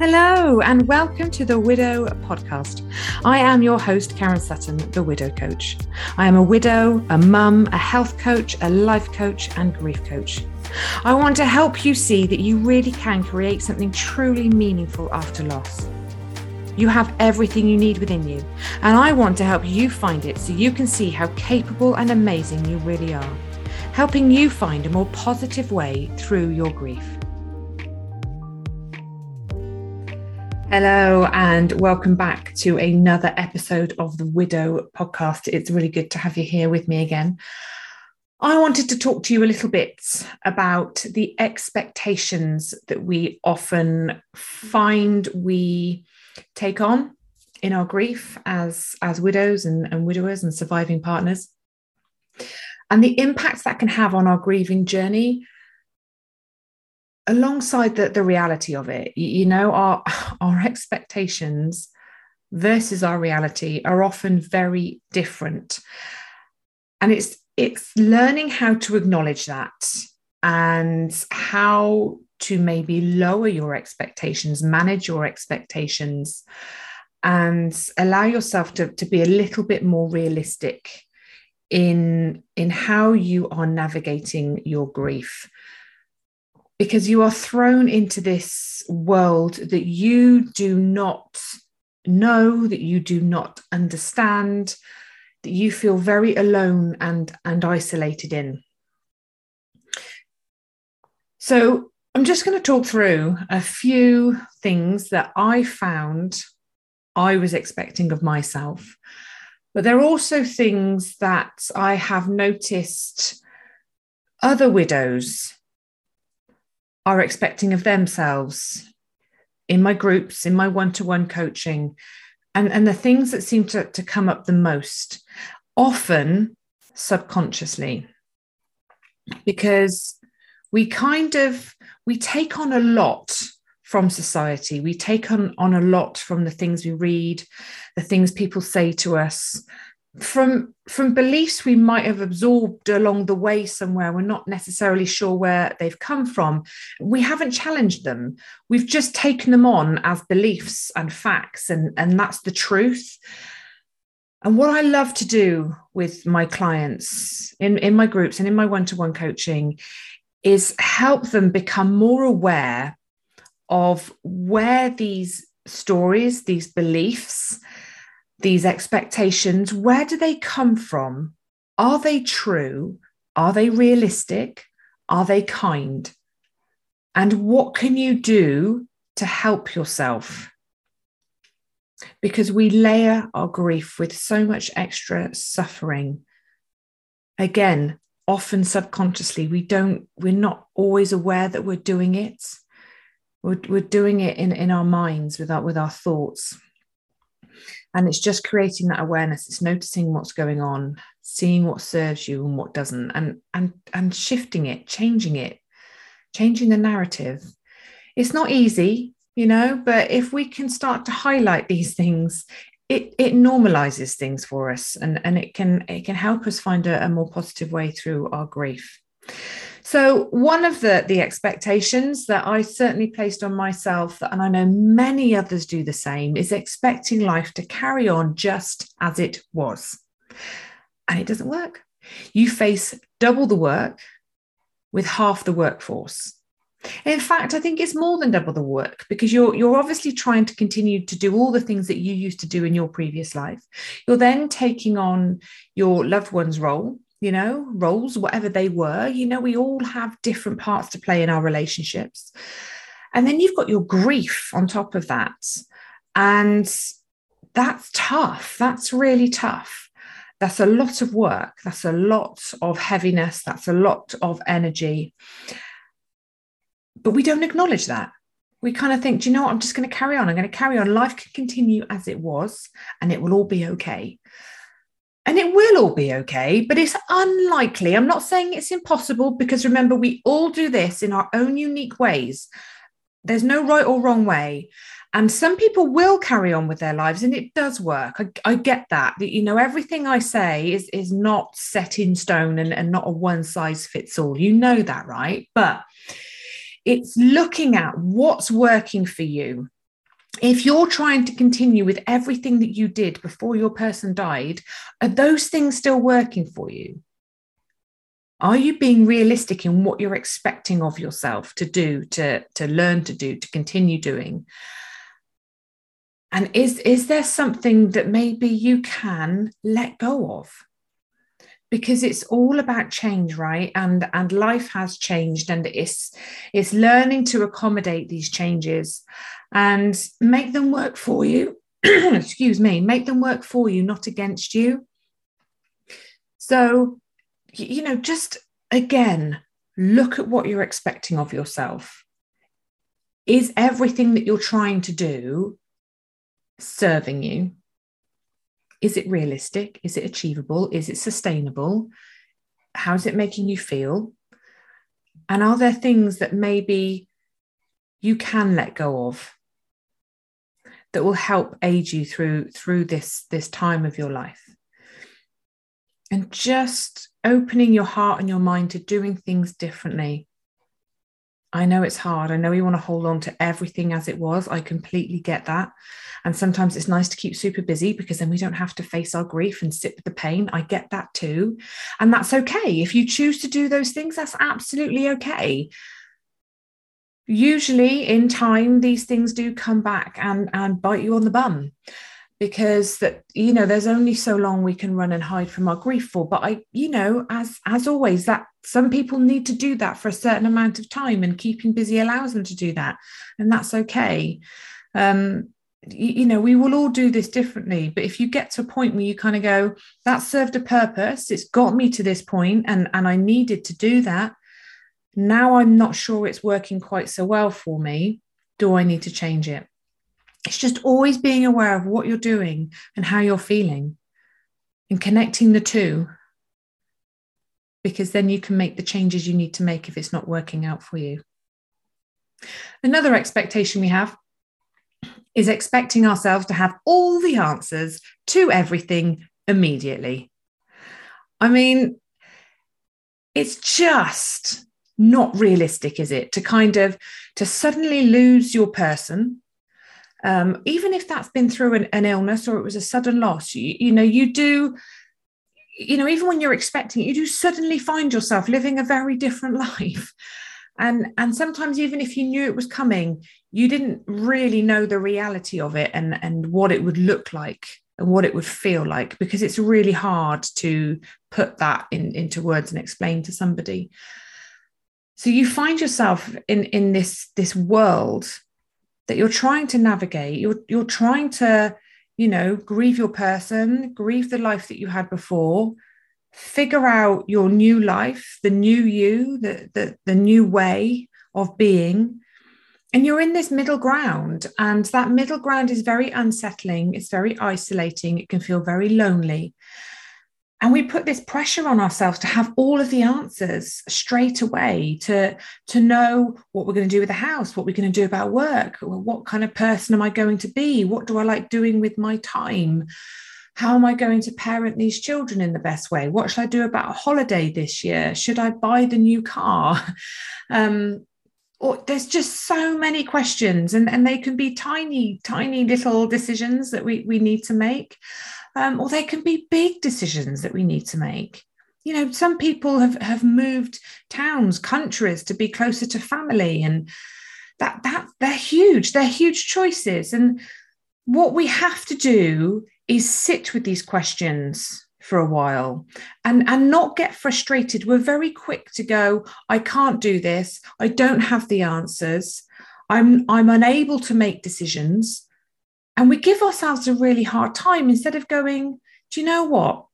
Hello, and welcome to the Widow Podcast. I am your host, Karen Sutton, the Widow Coach. I am a widow, a mum, a health coach, a life coach, and grief coach. I want to help you see that you really can create something truly meaningful after loss. You have everything you need within you, and I want to help you find it so you can see how capable and amazing you really are, helping you find a more positive way through your grief. Hello, and welcome back to another episode of the Widow podcast. It's really good to have you here with me again. I wanted to talk to you a little bit about the expectations that we often find we take on in our grief as, as widows and, and widowers and surviving partners, and the impact that can have on our grieving journey alongside the, the reality of it you know our our expectations versus our reality are often very different. And it's it's learning how to acknowledge that and how to maybe lower your expectations manage your expectations and allow yourself to, to be a little bit more realistic in in how you are navigating your grief because you are thrown into this world that you do not know, that you do not understand, that you feel very alone and, and isolated in. So, I'm just going to talk through a few things that I found I was expecting of myself. But there are also things that I have noticed other widows are expecting of themselves in my groups, in my one to one coaching, and, and the things that seem to, to come up the most, often subconsciously, because we kind of we take on a lot from society. We take on, on a lot from the things we read the things people say to us from from beliefs we might have absorbed along the way somewhere we're not necessarily sure where they've come from we haven't challenged them. We've just taken them on as beliefs and facts and and that's the truth. And what i love to do with my clients in in my groups and in my one-to-one coaching is help them become more aware of where these stories these beliefs these expectations, where do they come from? Are they true? Are they realistic? Are they kind? And what can you do to help yourself? Because we layer our grief with so much extra suffering. Again, often subconsciously, we don't, we're not always aware that we're doing it. We're, we're doing it in, in our minds with our, with our thoughts and it's just creating that awareness. It's noticing what's going on seeing what serves you and what doesn't and and and shifting it changing it changing the narrative. It's not easy you know but if we can start to highlight these things it it normalizes things for us and and it can it can help us find a, a more positive way through our grief so one of the the expectations that I certainly placed on myself, and I know many others do the same, is expecting life to carry on just as it was. And it doesn't work. You face double the work with half the workforce. In fact, I think it's more than double the work because you're you're obviously trying to continue to do all the things that you used to do in your previous life. You're then taking on your loved one's role you know, roles, whatever they were. You know, we all have different parts to play in our relationships. And then you've got your grief on top of that. And that's tough. That's really tough. That's a lot of work. That's a lot of heaviness. That's a lot of energy. But we don't acknowledge that. We kind of think, do you know what? I'm just going to carry on. I'm going to carry on. Life can continue as it was, and it will all be okay. And it will all be okay, but it's unlikely. I'm not saying it's impossible because remember, we all do this in our own unique ways. There's no right or wrong way. And some people will carry on with their lives, and it does work. I, I get that. You know, everything I say is, is not set in stone and, and not a one size fits all. You know that, right? But it's looking at what's working for you if you're trying to continue with everything that you did before your person died, are those things still working for you? Are you being realistic in what you're expecting of yourself to do, to, to learn to do, to continue doing? And is, is there something that maybe you can let go of? Because it's all about change, right? And, and life has changed and it's, it's learning to accommodate these changes and make them work for you. Excuse me, make them work for you, not against you. So, you know, just again, look at what you're expecting of yourself. Is everything that you're trying to do serving you? Is it realistic? Is it achievable? Is it sustainable? How's it making you feel? And are there things that maybe you can let go of that will help aid you through through this this time of your life? And just opening your heart and your mind to doing things differently I know it's hard. I know you want to hold on to everything as it was. I completely get that. And sometimes it's nice to keep super busy because then we don't have to face our grief and sit with the pain. I get that too. And that's okay. If you choose to do those things, that's absolutely okay. Usually in time, these things do come back and, and bite you on the bum because that you know there's only so long we can run and hide from our grief for. But i you know as as always that some people need to do that for a certain amount of time and keeping busy allows them to do that and that's okay. Um you, you know we will all do this differently but if you get to a point where you kind of go that served a purpose it's got me to this point and and i needed to do that now i'm not sure it's working quite so well for me do i need to change it it's just always being aware of what you're doing and how you're feeling and connecting the two because then you can make the changes you need to make if it's not working out for you. Another expectation we have is expecting ourselves to have all the answers to everything immediately. I mean, it's just not realistic, is it? To kind of to suddenly lose your person um, even if that's been through an, an, illness or it was a sudden loss you, you know you do you know even when you're expecting it you do suddenly find yourself living a very different life. And and sometimes even if you knew it was coming you didn't really know the reality of it and and what it would look like and what it would feel like because it's really hard to put that in, into words and explain to somebody. So you find yourself in in this this world that you're trying to navigate you're you're trying to you know grieve your person grieve the life that you had before figure out your new life the new you the the, the new way of being. And you're in this middle ground and that middle ground is very unsettling it's very isolating it can feel very lonely and we put this pressure on ourselves to have all of the answers straight away to to know what we're going to do with the house what we're going to do about work what kind of person am i going to be? What do i like doing with my time? How am i going to parent these children in the best way? What should i do about a holiday this year? Should i buy the new car? Um, or there's just so many questions and, and they can be tiny tiny little decisions that we, we need to make um, or they can be big decisions that we need to make. You know, some people have, have moved towns, countries to be closer to family, and that that they're huge. They're huge choices. And what we have to do is sit with these questions for a while and and not get frustrated we're very quick to go i can't do this i don't have the answers i'm i'm unable to make decisions and we give ourselves a really hard time instead of going, do you know what?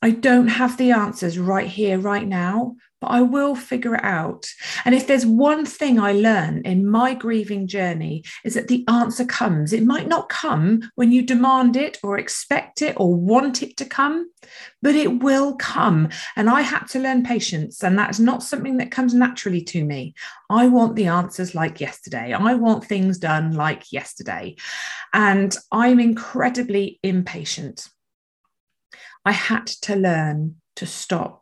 I don't have the answers right here, right now, but I will figure it out. And if there's one thing I learn in my grieving journey, is that the answer comes. It might not come when you demand it or expect it or want it to come, but it will come. And I had to learn patience. And that's not something that comes naturally to me. I want the answers like yesterday. I want things done like yesterday. And I'm incredibly impatient. I had to learn to stop,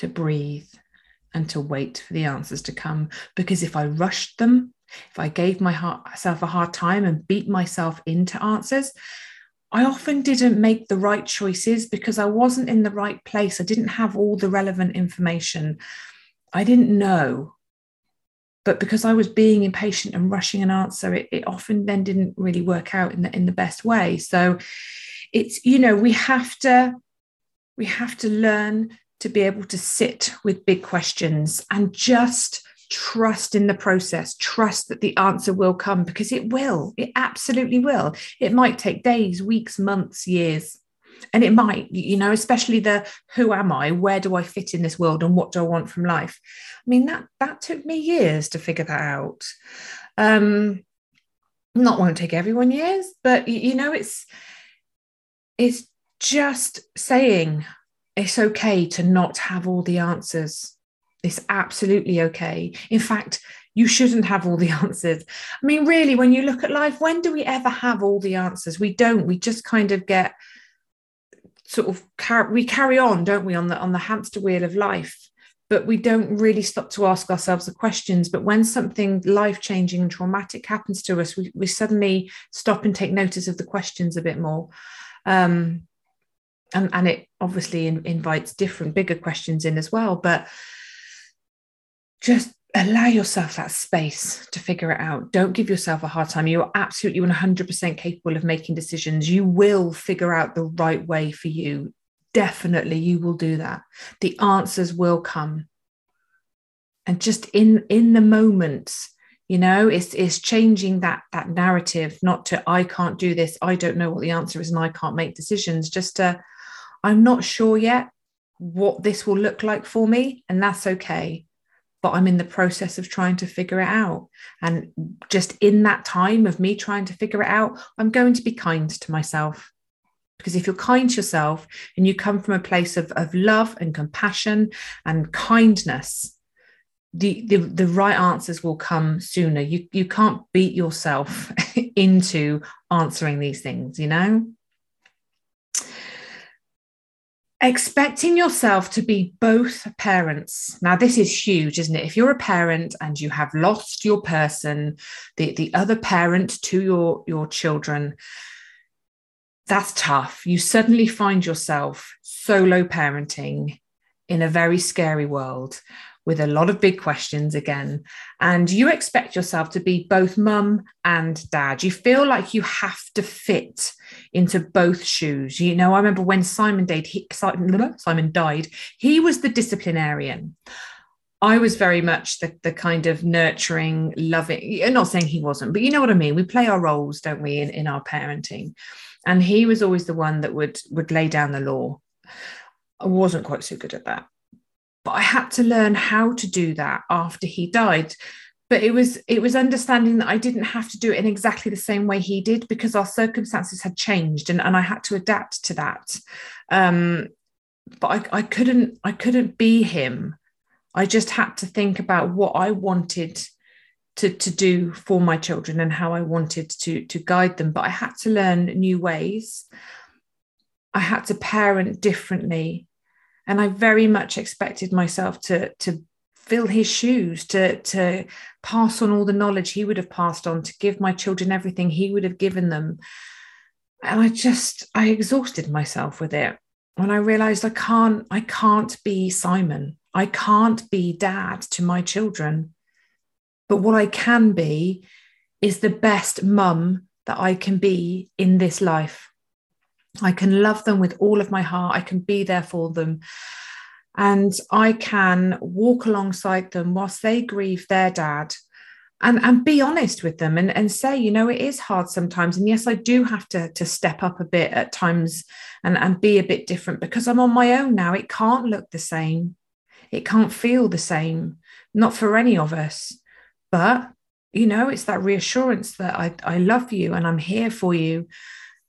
to breathe, and to wait for the answers to come. Because if I rushed them, if I gave myself a hard time and beat myself into answers, I often didn't make the right choices because I wasn't in the right place. I didn't have all the relevant information. I didn't know. But because I was being impatient and rushing an answer, it, it often then didn't really work out in the in the best way. So it's, you know, we have to we have to learn to be able to sit with big questions and just trust in the process, trust that the answer will come because it will. It absolutely will. It might take days, weeks, months, years. And it might, you know, especially the who am I? Where do I fit in this world? And what do I want from life? I mean, that that took me years to figure that out. Um, not won't take everyone years, but you know, it's it's just saying it's okay to not have all the answers it's absolutely okay. In fact, you shouldn't have all the answers. I mean, really, when you look at life, when do we ever have all the answers? We don't. We just kind of get sort of car- we carry on, don't we, on the on the hamster wheel of life. But we don't really stop to ask ourselves the questions. But when something life changing and traumatic happens to us, we, we suddenly stop and take notice of the questions a bit more. Um, and, and it obviously in, invites different, bigger questions in as well. But just allow yourself that space to figure it out. Don't give yourself a hard time. You're absolutely 100% capable of making decisions. You will figure out the right way for you. Definitely, you will do that. The answers will come. And just in in the moment, you know, it's it's changing that that narrative, not to I can't do this, I don't know what the answer is, and I can't make decisions. Just to I'm not sure yet what this will look like for me, and that's okay but I'm in the process of trying to figure it out. And just in that time of me trying to figure it out, I'm going to be kind to myself. Because if you're kind to yourself and you come from a place of, of love and compassion and kindness, the, the, the right answers will come sooner. You, you can't beat yourself into answering these things, you know? Expecting yourself to be both parents. Now this is huge isn't it? If you're a parent and you have lost your person the, the other parent to your your children that's tough. You suddenly find yourself solo parenting in a very scary world with a lot of big questions again. And you expect yourself to be both mum and dad. You feel like you have to fit into both shoes. You know, I remember when Simon died, he, Simon died, he was the disciplinarian. I was very much the, the kind of nurturing, loving, I'm not saying he wasn't, but you know what I mean? We play our roles, don't we, in, in our parenting. And he was always the one that would would lay down the law. I wasn't quite so good at that but I had to learn how to do that after he died. But it was it was understanding that I didn't have to do it in exactly the same way he did because our circumstances had changed and, and I had to adapt to that. Um, but I, I couldn't I couldn't be him. I just had to think about what I wanted to, to do for my children and how I wanted to, to guide them. But I had to learn new ways. I had to parent differently and I very much expected myself to to fill his shoes, to to pass on all the knowledge he would have passed on, to give my children everything he would have given them. And I just I exhausted myself with it. When I realized I can't I can't be Simon. I can't be dad to my children. But what I can be is the best mum that I can be in this life. I can love them with all of my heart. I can be there for them. And I can walk alongside them whilst they grieve their dad and, and be honest with them and, and say, you know, it is hard sometimes. And yes, I do have to, to step up a bit at times and, and be a bit different because I'm on my own now. It can't look the same. It can't feel the same, not for any of us. But, you know, it's that reassurance that I, I love you and I'm here for you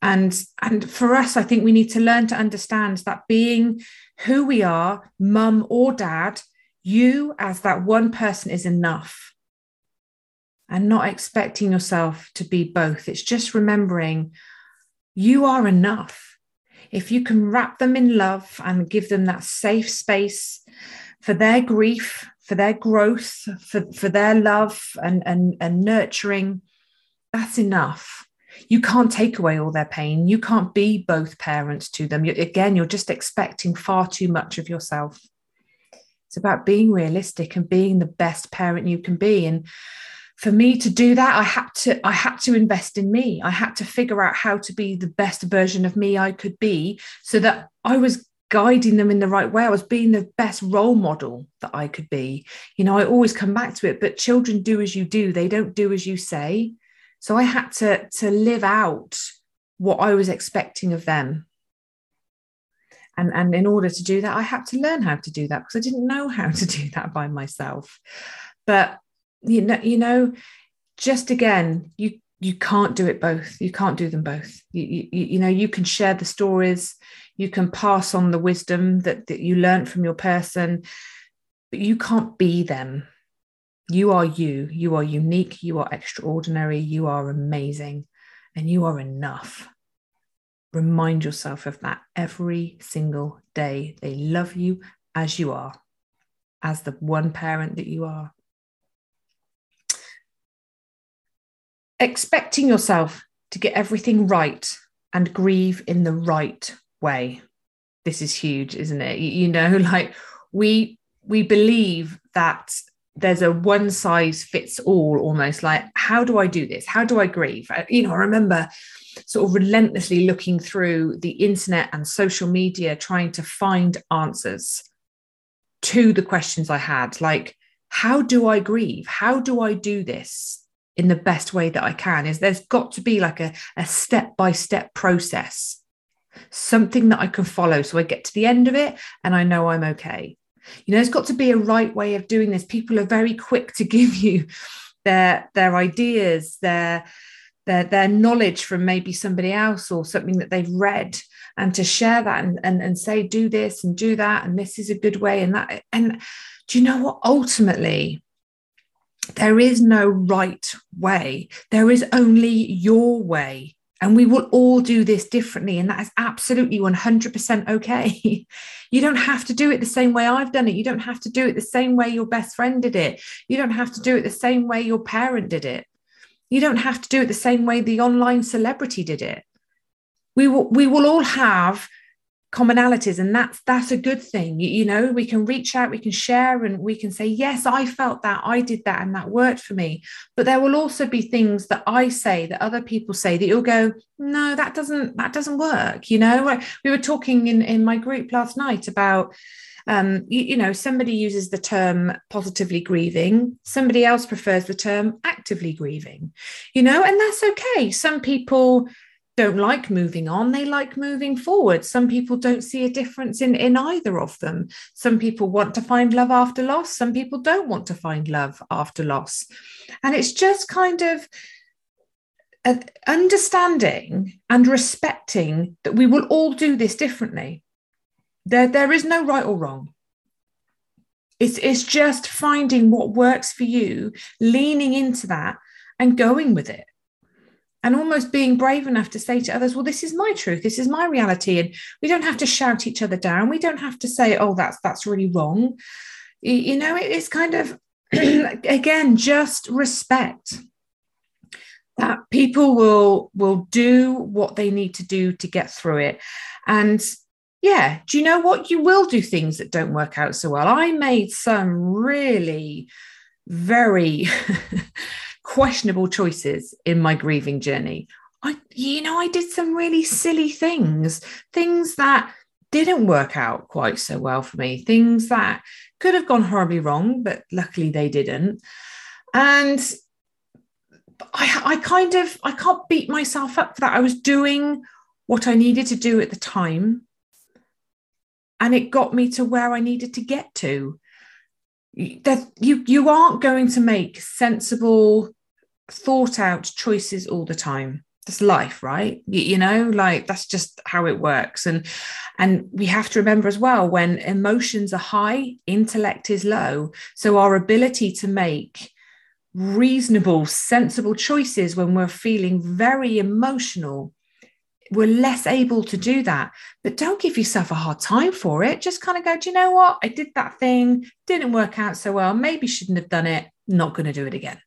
and and for us i think we need to learn to understand that being who we are mum or dad you as that one person is enough. And not expecting yourself to be both. It's just remembering you are enough. If you can wrap them in love and give them that safe space for their grief for their growth, for, for their love and, and, and nurturing, that's enough. You can't take away all their pain. You can't be both parents to them. You, again, you're just expecting far too much of yourself. It's about being realistic and being the best parent you can be. And for me to do that, I had to I had to invest in me. I had to figure out how to be the best version of me I could be so that I was guiding them in the right way. I was being the best role model that I could be. You know, I always come back to it, but children do as you do, they don't do as you say. So I had to, to live out what I was expecting of them. And, and in order to do that, I had to learn how to do that because I didn't know how to do that by myself. But you know, you know, just again, you you can't do it both. You can't do them both. You, you, you know, you can share the stories, you can pass on the wisdom that, that you learned from your person but you can't be them you are you. You are unique. You are extraordinary. You are amazing. And you are enough. Remind yourself of that every single day. They love you as you are as the one parent that you are. Expecting yourself to get everything right and grieve in the right way. This is huge isn't it? You, know like we we believe that there's a one size fits all almost like how do i do this how do i grieve uh, you know i remember sort of relentlessly looking through the internet and social media trying to find answers to the questions i had like how do i grieve how do i do this in the best way that i can is there's got to be like a, a step by step process something that I can follow. So I get to the end of it and I know I'm okay. You know, there's got to be a right way of doing this. People are very quick to give you their their ideas, their their their knowledge from maybe somebody else or something that they've read and to share that and, and, and say do this and do that and this is a good way and that and do you know what? Ultimately there is no right way. There is only your way and we will all do this differently. And that is absolutely 100% okay. you don't have to do it the same way I've done it. You don't have to do it the same way your best friend did it. You don't have to do it the same way your parent did it. You don't have to do it the same way the online celebrity did it. We will, we will all have commonalities and that's that's a good thing. You, know we can reach out we can share and we can say yes i felt that i did that and that worked for me. But there will also be things that i say that other people say that you'll go no that doesn't that doesn't work you know? We were talking in in my group last night about um, you, you know, somebody uses the term positively grieving, somebody else prefers the term actively grieving, you know, and that's okay. Some people don't like moving on they like moving forward. Some people don't see a difference in in either of them. Some people want to find love after loss. Some people don't want to find love after loss. And it's just kind of uh, understanding and respecting that we will all do this differently. There there is no right or wrong. It's it's just finding what works for you leaning into that and going with it and almost being brave enough to say to others well this is my truth. This is my reality. And we don't have to shout each other down. We don't have to say oh that's that's really wrong. You know it's kind of again just respect that people will will do what they need to do to get through it. And yeah do you know what? You will do things that don't work out so well. I made some really very questionable choices in my grieving journey. I, you know, I did some really silly things, things that didn't work out quite so well for me, things that could have gone horribly wrong, but luckily they didn't. And I, I kind of, I can't beat myself up for that. I was doing what I needed to do at the time. And it got me to where I needed to get to that you you aren't going to make sensible thought out choices all the time. That's life right? You, you, know like that's just how it works. And and we have to remember as well when emotions are high intellect is low. So our ability to make reasonable sensible choices when we're feeling very emotional we're less able to do that. But don't give yourself a hard time for it. Just kind of go, do you know what? I did that thing, didn't work out so well. Maybe shouldn't have done it. Not going to do it again.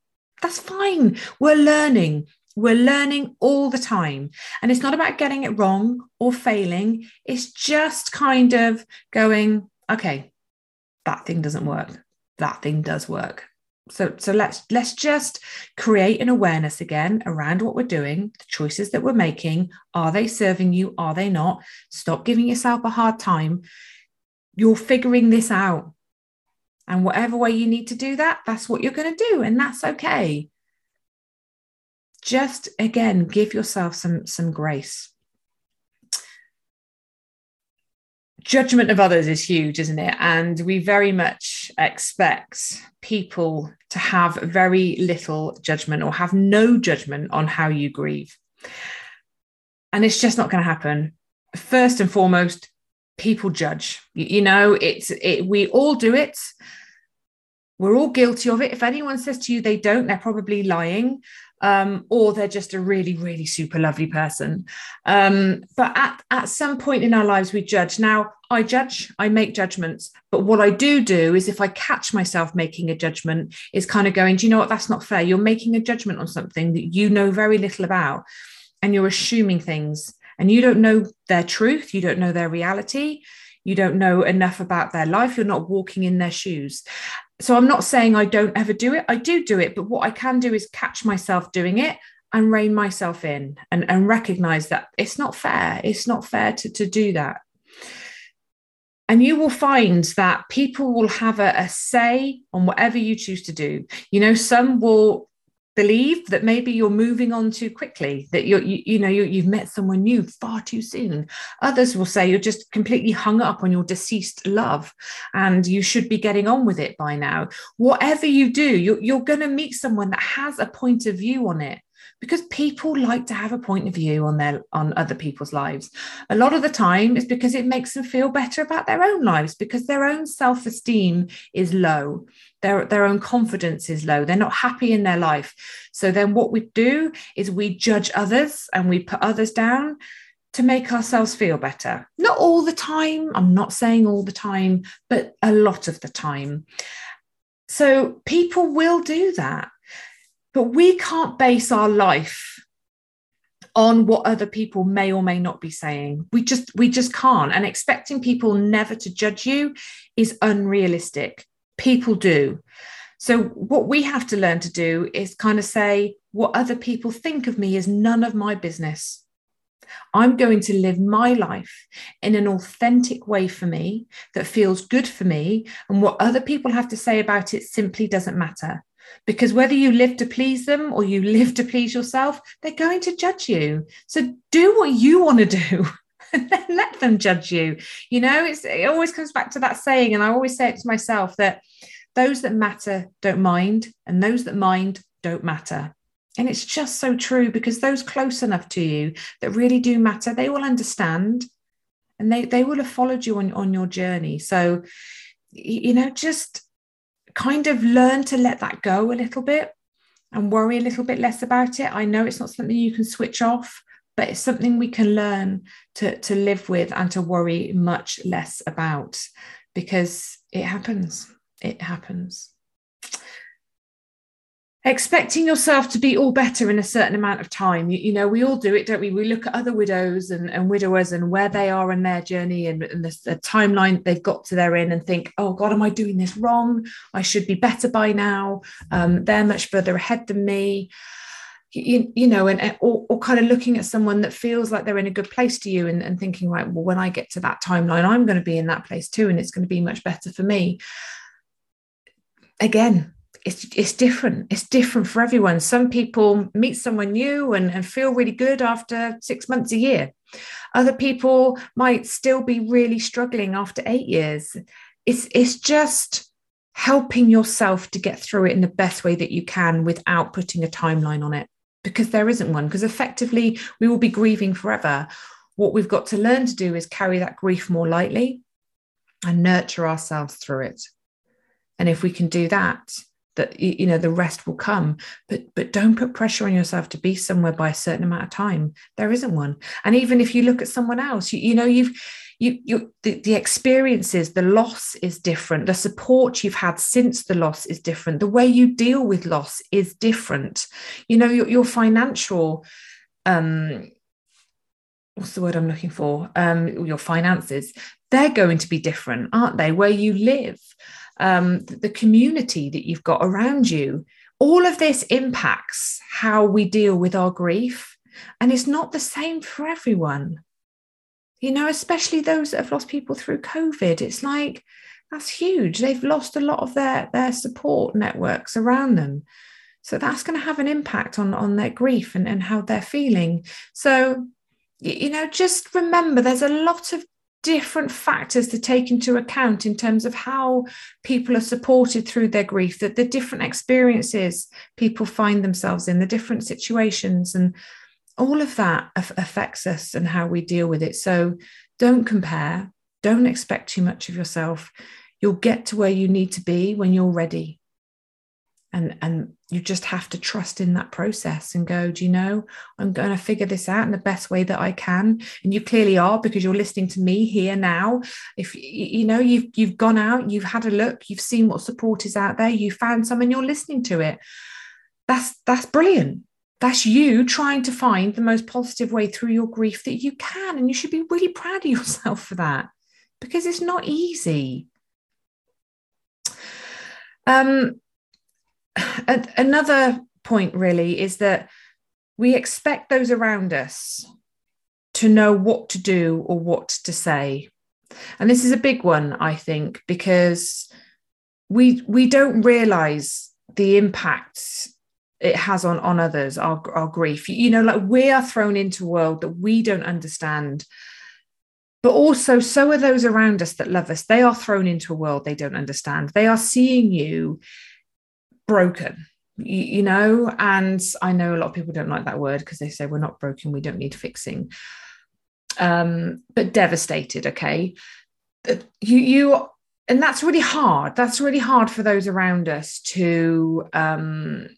That's fine. We're learning. We're learning all the time. And it's not about getting it wrong or failing. It's just kind of going, okay, that thing doesn't work. That thing does work so so let's let's just create an awareness again around what we're doing the choices that we're making. Are they serving you? Are they not? Stop giving yourself a hard time. You're figuring this out. And whatever way you need to do that that's what you're going to do and that's okay. Just again give yourself some some grace judgment of others is huge, isn't it? And we very much expect people to have very little judgment or have no judgment on how you grieve. And it's just not going to happen. First and foremost, people judge. You, know, it's it, we all do it. We're all guilty of it. If anyone says to you they don't, they're probably lying um, or they're just a really, really super lovely person. Um, but at, at some point in our lives, we judge. Now, I judge, I make judgments. But what I do do is if I catch myself making a judgment, is kind of going, do you know what? That's not fair. You're making a judgment on something that you know very little about, and you're assuming things, and you don't know their truth, you don't know their reality you don't know enough about their life you're not walking in their shoes so I'm not saying I don't ever do it. I do do it, but what I can do is catch myself doing it and rein myself in and, and recognize that it's not fair. It's not fair to, to do that. And you will find that people will have a, a say on whatever you choose to do. You know, some will believe that maybe you're moving on too quickly that you're you, you know you, have met someone new far too soon. Others will say you're just completely hung up on your deceased love and you should be getting on with it by now. Whatever you do you're, you're going to meet someone that has a point of view on it because people like to have a point of view on their on other people's lives. A lot of the time it's because it makes them feel better about their own lives because their own self-esteem is low. Their, their own confidence is low. They're not happy in their life. So then what we do is we judge others and we put others down to make ourselves feel better. Not all the time i'm not saying all the time but a lot of the time. So people will do that but we can't base our life on what other people may or may not be saying. We just we just can't. And expecting people never to judge you is unrealistic. People do. So what we have to learn to do is kind of say what other people think of me is none of my business. I'm going to live my life in an authentic way for me that feels good for me. And what other people have to say about it simply doesn't matter because whether you live to please them or you live to please yourself, they're going to judge you. So do what you want to do. and then let them judge you. You know, it's, it always comes back to that saying, and I always say it to myself that those that matter don't mind, and those that mind don't matter. And it's just so true because those close enough to you that really do matter, they will understand and they, they will have followed you on, on your journey. So, you know, just kind of learn to let that go a little bit and worry a little bit less about it. I know it's not something you can switch off, but it's something we can learn to, to live with and to worry much less about because it happens. It happens expecting yourself to be all better in a certain amount of time. You, you, know we all do it don't we? We look at other widows and, and widowers and where they are in their journey and, and the, the, timeline they've got to their in and think oh god am i doing this wrong? I should be better by now. Um, they're much further ahead than me. You, you know and or, or, kind of looking at someone that feels like they're in a good place to you and, and thinking right well when i get to that timeline i'm going to be in that place too and it's going to be much better for me. Again it's it's different. It's different for everyone. Some people meet someone new and, and feel really good after six months, a year. Other people might still be really struggling after eight years. It's it's just helping yourself to get through it in the best way that you can without putting a timeline on it because there isn't one because effectively we will be grieving forever what we've got to learn to do is carry that grief more lightly and nurture ourselves through it and if we can do that that you know the rest will come. But but don't put pressure on yourself to be somewhere by a certain amount of time. There isn't one. And even if you look at someone else you, you know you've you you the, the experiences the loss is different. The support you've had since the loss is different. The way you deal with loss is different. You know your, your financial um what's the word i'm looking for um your finances they're going to be different aren't they where you live um the community that you've got around you all of this impacts how we deal with our grief and it's not the same for everyone you know, especially those that have lost people through COVID. It's like that's huge. They've lost a lot of their their support networks around them. So that's going to have an impact on, on their grief and, and how they're feeling. So, you know, just remember there's a lot of different factors to take into account in terms of how people are supported through their grief, that the different experiences people find themselves in, the different situations. And all of that affects us and how we deal with it. So don't compare, don't expect too much of yourself. You'll get to where you need to be when you're ready. And, and you just have to trust in that process and go, do you know, I'm going to figure this out in the best way that I can. And you clearly are because you're listening to me here now. If you know you've you've gone out, you've had a look, you've seen what support is out there, you found some and you're listening to it. That's that's brilliant that's you trying to find the most positive way through your grief that you can. And you should be really proud of yourself for that because it's not easy. Um, another point, really, is that we expect those around us to know what to do or what to say. And this is a big one, I think, because we we don't realize the impact it has on on others our, our grief. You know like we are thrown into a world that we don't understand but also so are those around us that love us. They are thrown into a world they don't understand. They are seeing you broken you, know? And i know a lot of people don't like that word because they say we're not broken we don't need fixing. Um but devastated okay? You you and that's really hard. That's really hard for those around us to um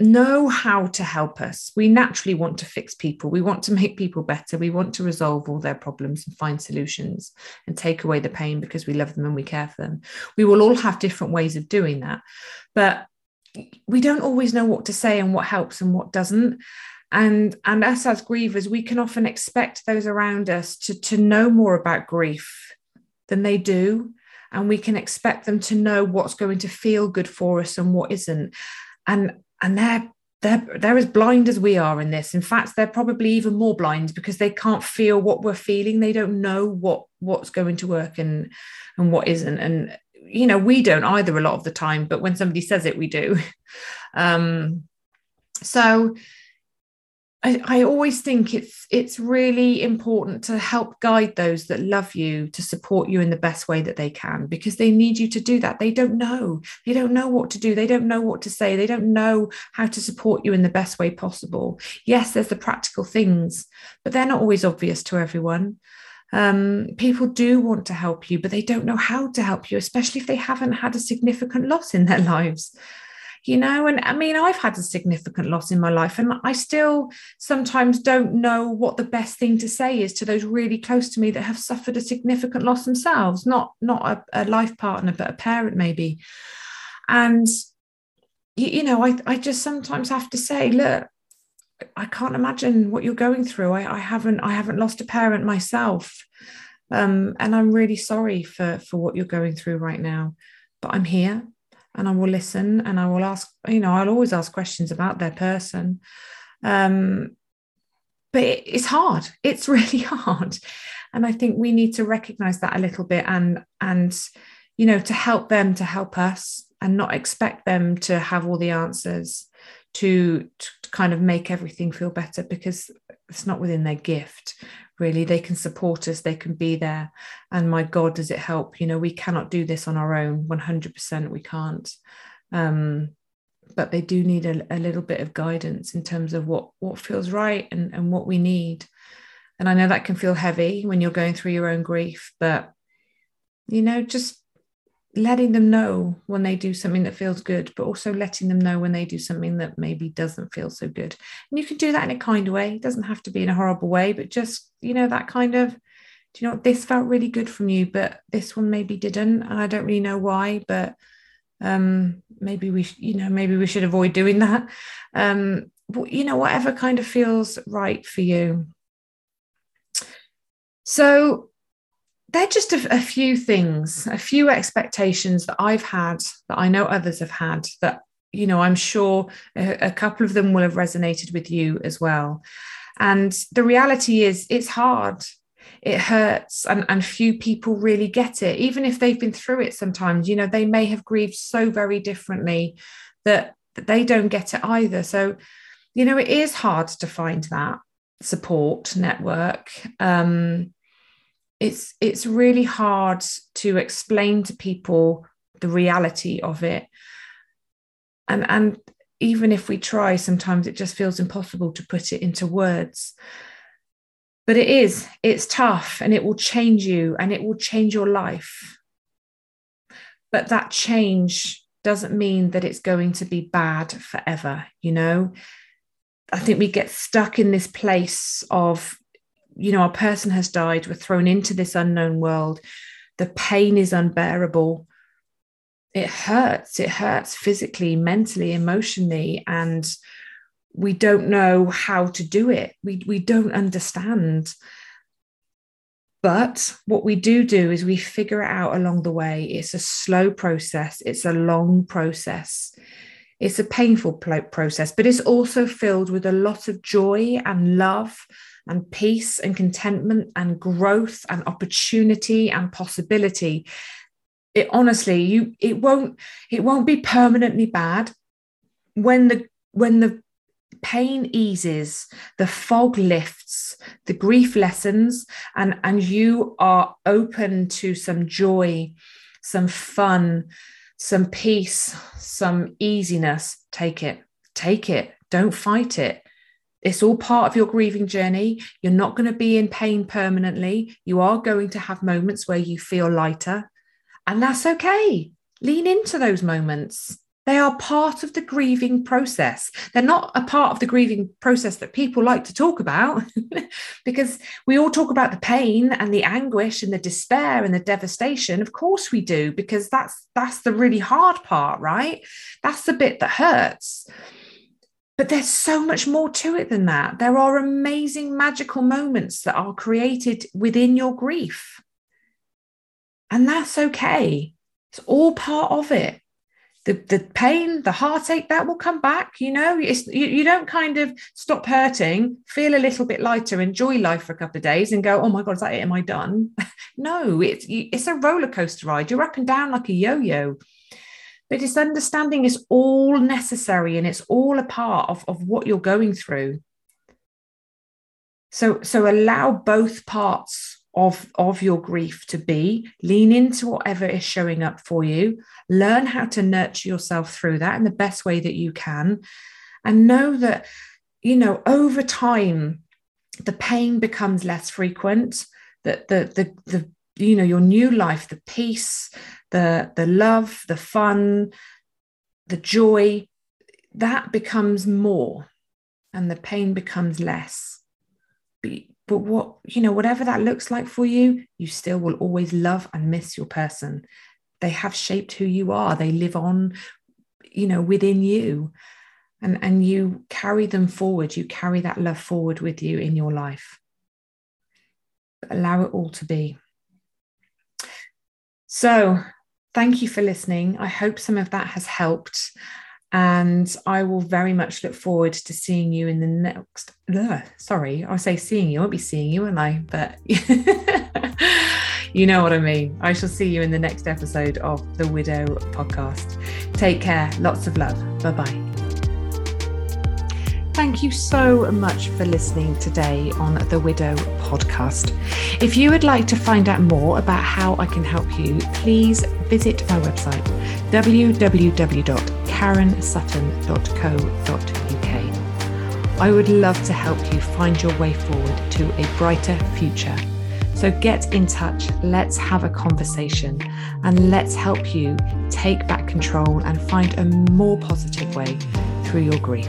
know how to help us. We naturally want to fix people. We want to make people better. We want to resolve all their problems and find solutions and take away the pain because we love them and we care for them. We will all have different ways of doing that. But we don't always know what to say and what helps and what doesn't. And, and us as grievers, we can often expect those around us to, to know more about grief than they do. And we can expect them to know what's going to feel good for us and what isn't. And and they're they're they're as blind as we are in this. In fact they're probably even more blind because they can't feel what we're feeling. They don't know what what's going to work and and what isn't. And you know we don't either a lot of the time but when somebody says it we do. Um so I, I always think it's it's really important to help guide those that love you to support you in the best way that they can because they need you to do that. They don't know. They don't know what to do. They don't know what to say. They don't know how to support you in the best way possible. Yes, there's the practical things, but they're not always obvious to everyone. Um, people do want to help you, but they don't know how to help you, especially if they haven't had a significant loss in their lives you know and i mean i've had a significant loss in my life and i still sometimes don't know what the best thing to say is to those really close to me that have suffered a significant loss themselves not not a, a life partner but a parent maybe. And you, you know I, I just sometimes have to say look i can't imagine what you're going through. I, I haven't i haven't lost a parent myself. Um, and i'm really sorry for for what you're going through right now but i'm here and I will listen and I will ask, you know, I'll always ask questions about their person. Um, but it, it's hard. It's really hard. And I think we need to recognize that a little bit and and you know to help them to help us and not expect them to have all the answers to, to kind of make everything feel better because it's not within their gift really they can support us they can be there. And my god does it help? You know we cannot do this on our own 100% we can't. Um, but they do need a, a, little bit of guidance in terms of what what feels right and, and what we need. And i know that can feel heavy when you're going through your own grief but you know just letting them know when they do something that feels good, but also letting them know when they do something that maybe doesn't feel so good. And you can do that in a kind way. It doesn't have to be in a horrible way, but just, you know, that kind of, do you know this felt really good from you, but this one maybe didn't. And I don't really know why, but um maybe we you know maybe we should avoid doing that um you know whatever kind of feels right for you so they're just a, a, few things, a few expectations that I've had that I know others have had that, you know, I'm sure a, a couple of them will have resonated with you as well. And the reality is, it's hard. It hurts and, and few people really get it. Even if they've been through it sometimes you know they may have grieved so very differently that, that they don't get it either. So you know it is hard to find that support network. Um, it's it's really hard to explain to people the reality of it. And and even if we try sometimes it just feels impossible to put it into words. But it is it's tough and it will change you and it will change your life. But that change doesn't mean that it's going to be bad forever you know? I think we get stuck in this place of you know, a person has died, we're thrown into this unknown world. The pain is unbearable. It hurts. It hurts physically, mentally, emotionally. And we don't know how to do it. We, we don't understand. But what we do do is we figure it out along the way. It's a slow process, it's a long process. It's a painful process, but it's also filled with a lot of joy and love and peace and contentment and growth and opportunity and possibility. It honestly you it won't it won't be permanently bad. When the when the pain eases the fog lifts the grief lessens and and you are open to some joy some fun some peace some easiness take it. Take it. Don't fight it it's all part of your grieving journey. You're not going to be in pain permanently. You are going to have moments where you feel lighter, and that's okay. Lean into those moments. They are part of the grieving process. They're not a part of the grieving process that people like to talk about because we all talk about the pain and the anguish and the despair and the devastation. Of course we do because that's that's the really hard part, right? That's the bit that hurts. But there's so much more to it than that. There are amazing magical moments that are created within your grief. And that's okay. It's all part of it. The, the pain, the heartache, that will come back. You know, it's, you, you don't kind of stop hurting, feel a little bit lighter, enjoy life for a couple of days and go, oh my God, is that it? Am I done? no, it's, it's a roller coaster ride. You're up and down like a yo yo. But this understanding is all necessary and it's all a part of, of what you're going through. So, so allow both parts of, of your grief to be, lean into whatever is showing up for you, learn how to nurture yourself through that in the best way that you can, and know that, you know, over time, the pain becomes less frequent, that the, the, the, you know, your new life, the peace, the the love the fun the joy that becomes more and the pain becomes less. But, but what you know whatever that looks like for you you still will always love and miss your person. They have shaped who you are. They live on you know within you. And and you carry them forward. You carry that love forward with you in your life. Allow it all to be so thank you for listening. I hope some of that has helped. And I will very much look forward to seeing you in the next. Ugh, sorry, I'll say seeing you. I won't be seeing you, won't I? But you know what I mean. I shall see you in the next episode of the Widow podcast. Take care. Lots of love. Bye bye. Thank you so much for listening today on the Widow podcast. If you would like to find out more about how I can help you, please visit my website www.karensutton.co.uk. I would love to help you find your way forward to a brighter future. So get in touch, let's have a conversation, and let's help you take back control and find a more positive way through your grief.